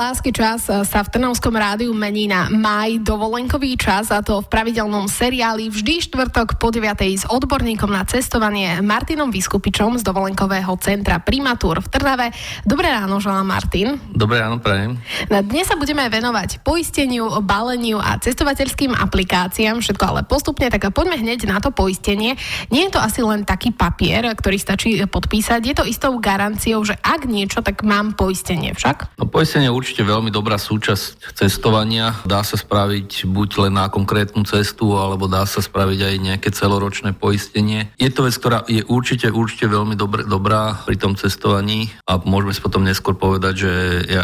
lásky čas sa v Trnavskom rádiu mení na maj dovolenkový čas a to v pravidelnom seriáli vždy štvrtok po 9. s odborníkom na cestovanie Martinom Vyskupičom z dovolenkového centra Primatúr v Trnave. Dobré ráno, želám Martin. Dobré ráno, prajem. Na dnes sa budeme venovať poisteniu, baleniu a cestovateľským aplikáciám, všetko ale postupne, tak poďme hneď na to poistenie. Nie je to asi len taký papier, ktorý stačí podpísať, je to istou garanciou, že ak niečo, tak mám poistenie však? No, poistenie je určite veľmi dobrá súčasť cestovania. Dá sa spraviť buď len na konkrétnu cestu, alebo dá sa spraviť aj nejaké celoročné poistenie. Je to vec, ktorá je určite, určite veľmi dobré, dobrá pri tom cestovaní a môžeme si potom neskôr povedať, že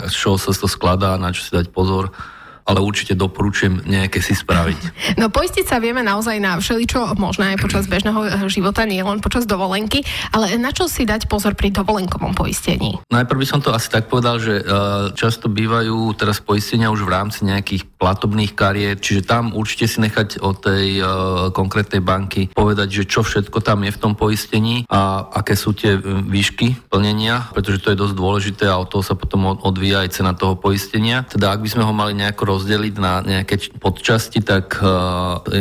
z čoho sa to skladá, na čo si dať pozor ale určite doporučujem nejaké si spraviť. No poistiť sa vieme naozaj na všeličo možné aj počas bežného života, nie len počas dovolenky, ale na čo si dať pozor pri dovolenkovom poistení? Najprv by som to asi tak povedal, že e, často bývajú teraz poistenia už v rámci nejakých platobných kariet, čiže tam určite si nechať od tej e, konkrétnej banky povedať, že čo všetko tam je v tom poistení a aké sú tie e, výšky plnenia, pretože to je dosť dôležité a od toho sa potom odvíja aj cena toho poistenia. Teda ak by sme ho mali nejako rozdeliť na nejaké podčasti, tak eh,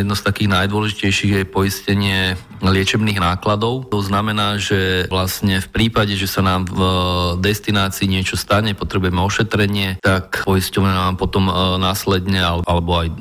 jedno z takých najdôležitejších je poistenie liečebných nákladov. To znamená, že vlastne v prípade, že sa nám v destinácii niečo stane, potrebujeme ošetrenie, tak poisťovňa nám potom eh, následne alebo aj eh,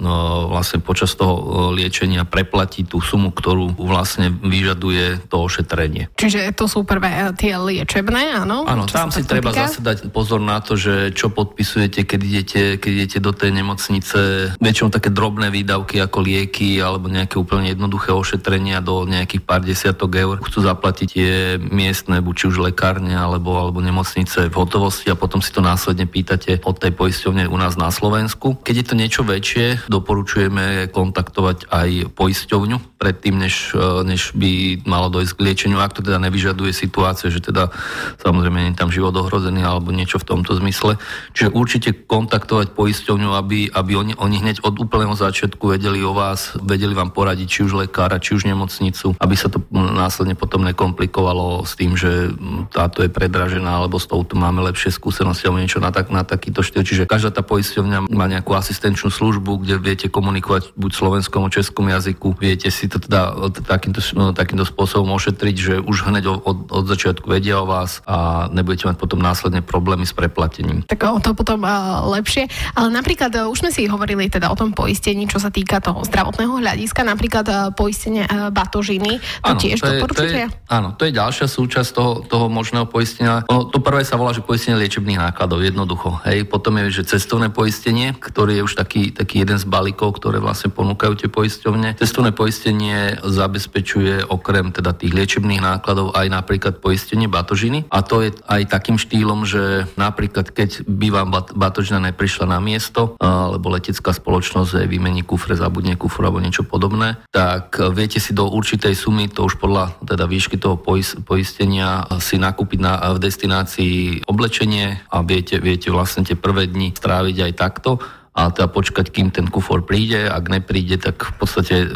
vlastne počas toho liečenia preplatí tú sumu, ktorú vlastne vyžaduje to ošetrenie. Čiže to sú prvé tie liečebné, áno? Áno, tam si treba týka? zase dať pozor na to, že čo podpisujete, keď idete, keď idete do tej nemocnice väčšinou také drobné výdavky ako lieky alebo nejaké úplne jednoduché ošetrenia do nejakých pár desiatok eur. Chcú zaplatiť tie miestne, buď či už lekárne alebo, alebo nemocnice v hotovosti a potom si to následne pýtate od tej poisťovne u nás na Slovensku. Keď je to niečo väčšie, doporučujeme kontaktovať aj poisťovňu predtým, než, e, než by malo dojsť k liečeniu, ak to teda nevyžaduje situácia, že teda samozrejme nie je tam život ohrozený alebo niečo v tomto zmysle. Čiže určite kontaktovať poisťovňu, aby aby, aby oni, oni hneď od úplného začiatku vedeli o vás, vedeli vám poradiť či už lekára, či už nemocnicu, aby sa to následne potom nekomplikovalo s tým, že táto je predražená, alebo s touto máme lepšie skúsenosti alebo niečo na, tak, na takýto štýl. Čiže každá tá poisťovňa má nejakú asistenčnú službu, kde viete komunikovať buď slovenskom, českom jazyku, viete si to teda takýmto, no, takýmto spôsobom ošetriť, že už hneď od, od začiatku vedia o vás a nebudete mať potom následne problémy s preplatením. Tak o to potom lepšie. Ale napríklad už sme si hovorili teda o tom poistení, čo sa týka toho zdravotného hľadiska, napríklad uh, poistenie uh, batožiny. To áno, tiež to je, to je, Áno, to je ďalšia súčasť toho, toho možného poistenia. No, to prvé sa volá, že poistenie liečebných nákladov, jednoducho. Hej. Potom je, že cestovné poistenie, ktorý je už taký, taký jeden z balíkov, ktoré vlastne ponúkajú tie poisťovne. Cestovné poistenie zabezpečuje okrem teda tých liečebných nákladov aj napríklad poistenie batožiny. A to je aj takým štýlom, že napríklad keď by vám batožina neprišla na miesto, alebo letecká spoločnosť vymení kufre, zabudne kufru alebo niečo podobné, tak viete si do určitej sumy, to už podľa teda výšky toho poistenia, si nakúpiť na, v destinácii oblečenie a viete, viete vlastne tie prvé dni stráviť aj takto a teda počkať, kým ten kufor príde. Ak nepríde, tak v podstate e,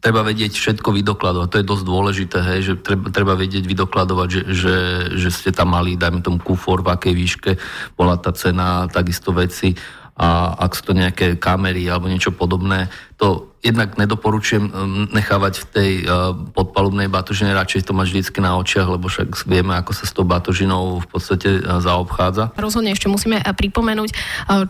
treba vedieť všetko vydokladovať. To je dosť dôležité, hej, že treba, treba vedieť vydokladovať, že, že, že ste tam mali, dajme tomu kufor, v akej výške bola tá cena, takisto veci a ak sú to nejaké kamery alebo niečo podobné, to jednak nedoporučujem um, nechávať v tej uh, podpalubnej batožine, radšej to mať vždycky na očiach, lebo však vieme, ako sa s tou batožinou v podstate uh, zaobchádza. Rozhodne ešte musíme uh, pripomenúť,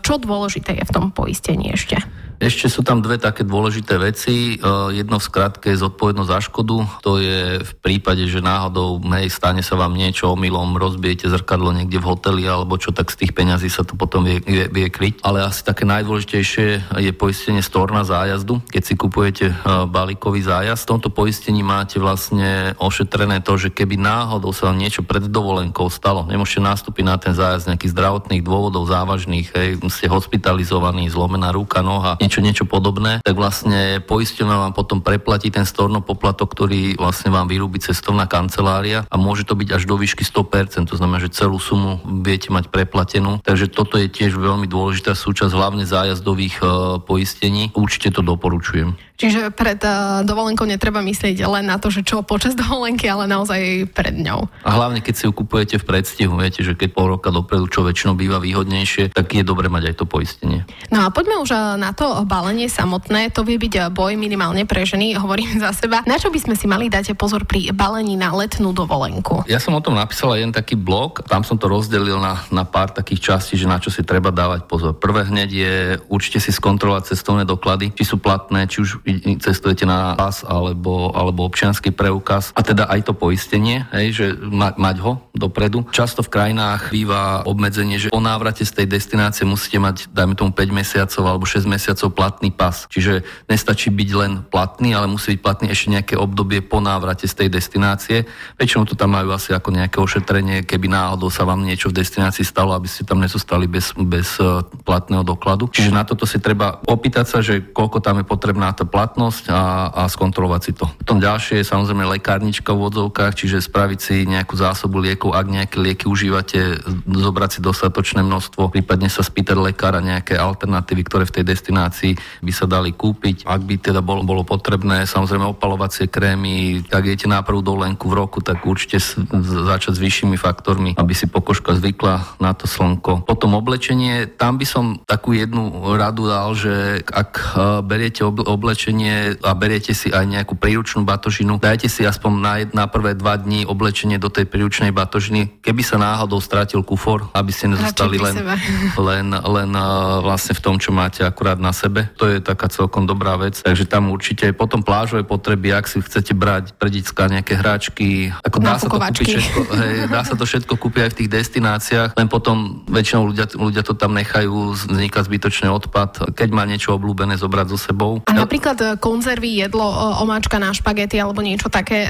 čo dôležité je v tom poistení ešte. Ešte sú tam dve také dôležité veci. E, jedno v skratke je zodpovednosť za škodu. To je v prípade, že náhodou hej, stane sa vám niečo omylom, rozbijete zrkadlo niekde v hoteli alebo čo, tak z tých peňazí sa to potom vie, vie, vie kryť. Ale asi také najdôležitejšie je poistenie storna zájazdu. Keď si kupujete e, balíkový zájazd, v tomto poistení máte vlastne ošetrené to, že keby náhodou sa vám niečo pred dovolenkou stalo, nemôžete nastúpiť na ten zájazd nejakých zdravotných dôvodov závažných, hej, ste hospitalizovaní, zlomená ruka, noha, niečo, niečo podobné, tak vlastne poisťovňa vám potom preplatí ten storno poplatok, ktorý vlastne vám vyrúbi cestovná kancelária a môže to byť až do výšky 100%, to znamená, že celú sumu viete mať preplatenú. Takže toto je tiež veľmi dôležitá súčasť hlavne zájazdových uh, poistení. Určite to doporučujem. Čiže pred uh, dovolenkou netreba myslieť len na to, že čo počas dovolenky, ale naozaj pred ňou. A hlavne, keď si ju kupujete v predstihu, viete, že keď pol roka dopredu, čo väčšinou býva výhodnejšie, tak je dobre mať aj to poistenie. No a poďme už na to balenie samotné. To vie byť boj minimálne pre ženy, hovorím za seba. Na čo by sme si mali dať pozor pri balení na letnú dovolenku? Ja som o tom napísal jeden taký blog, tam som to rozdelil na, na pár takých častí, že na čo si treba dávať pozor. Prvé hneď je určite si skontrolovať cestovné doklady, či sú platné, či už cestujete na pas alebo, alebo občianský preukaz a teda aj to poistenie, hej, že ma, mať ho dopredu. Často v krajinách býva obmedzenie, že po návrate z tej destinácie musíte mať, dajme tomu 5 mesiacov alebo 6 mesiacov platný pas. Čiže nestačí byť len platný, ale musí byť platný ešte nejaké obdobie po návrate z tej destinácie. Väčšinou to tam majú asi ako nejaké ošetrenie, keby náhodou sa vám niečo v destinácii stalo, aby ste tam nezostali bez, bez e, platného dokladu. Čiže na toto si treba opýtať sa, že koľko tam je potrebná tá platnosť a, a skontrolovať si to. Potom ďalšie je samozrejme lekárnička v odzovkách, čiže spraviť si nejakú zásobu liekov, ak nejaké lieky užívate, zobrať si dostatočné množstvo, prípadne sa spýtať lekára nejaké alternatívy, ktoré v tej destinácii by sa dali kúpiť. Ak by teda bolo, bolo potrebné, samozrejme opalovacie krémy, tak idete na prvú dovolenku v roku, tak určite začať s vyššími faktormi, aby si pokožka zvykla na to slnko. Potom oblečenie, tam by som takú jednu radu dal, že ak e, beriete oblečenie a beriete si aj nejakú príručnú batožinu, dajte si aspoň na, na prvé dva dní oblečenie do tej príručnej batožiny. Keby sa náhodou strátil kufor, aby ste nezostali len, len, len e, vlastne v tom, čo máte akurát na sebe. To je taká celkom dobrá vec. Takže tam určite potom plážové potreby, ak si chcete brať pre detská nejaké hráčky, ako dá sa to kúpiť všetko, hej, dá sa to všetko kúpiť aj v tých destináciách, len potom väčšinou ľudia, ľudia to tam nechajú, vzniká zbytočný odpad. Keď má niečo obľúbené zobrať so sebou. A napríklad e, konzervy, jedlo, e, omáčka na špagety alebo niečo také, e,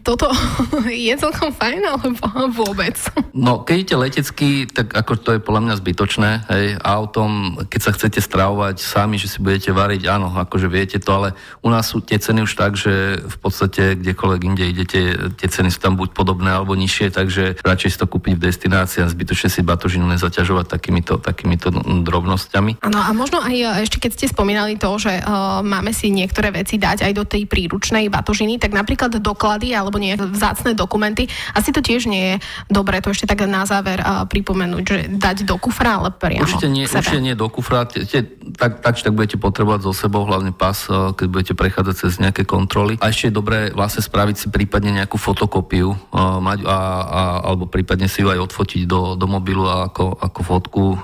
toto je celkom fajn alebo vôbec? No, keď idete letecky, tak ako to je podľa mňa zbytočné, hej, autom, keď sa chcete stravovať sami, že si budete variť, áno, akože viete to, ale u nás sú tie ceny už tak, že v podstate kdekoľvek inde idete, tie ceny sú tam buď podobné alebo nižšie, takže radšej si to kúpiť v destinácii a zbytočne si batožinu nezaťažovať takýmito, takýmito drobnosťami. Áno, a možno aj ešte keď ste spomínali to, že uh, máme si niektoré veci dať aj do tej príručnej batožiny, tak napríklad doklady alebo nie vzácne dokumenty, asi to tiež nie je dobré to ešte tak na záver uh, pripomenúť, že dať do kufra, ale priamo Určite nie, určite nie do kufra, tie, tak, tak, tak budete potrebovať so sebou hlavne pas, keď budete prechádzať cez nejaké kontroly. A ešte je dobré vlastne spraviť si prípadne nejakú fotokopiu uh, mať a, a, alebo prípadne si ju aj odfotiť do, do mobilu ako, ako fotku, uh,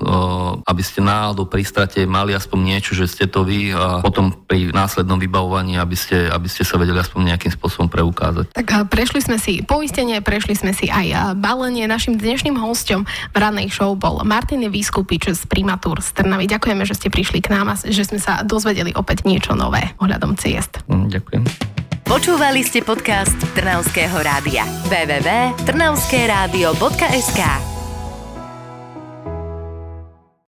aby ste náhodou pri strate mali aspoň niečo, že ste to vy a potom pri následnom vybavovaní, aby ste, aby ste sa vedeli aspoň nejakým spôsobom preukázať. Tak prešli sme si poistenie, prešli sme si aj balenie. Našim dnešným hostom v ranej show bol Martin Vyskupič z Primatúr z Trnavy. Ďakujeme, že ste prišli k nám a že sme sa dozvedeli opäť niečo nové ohľadom ciest. Mm, ďakujem. Počúvali ste podcast Trnavského rádia. www.trnavskeradio.sk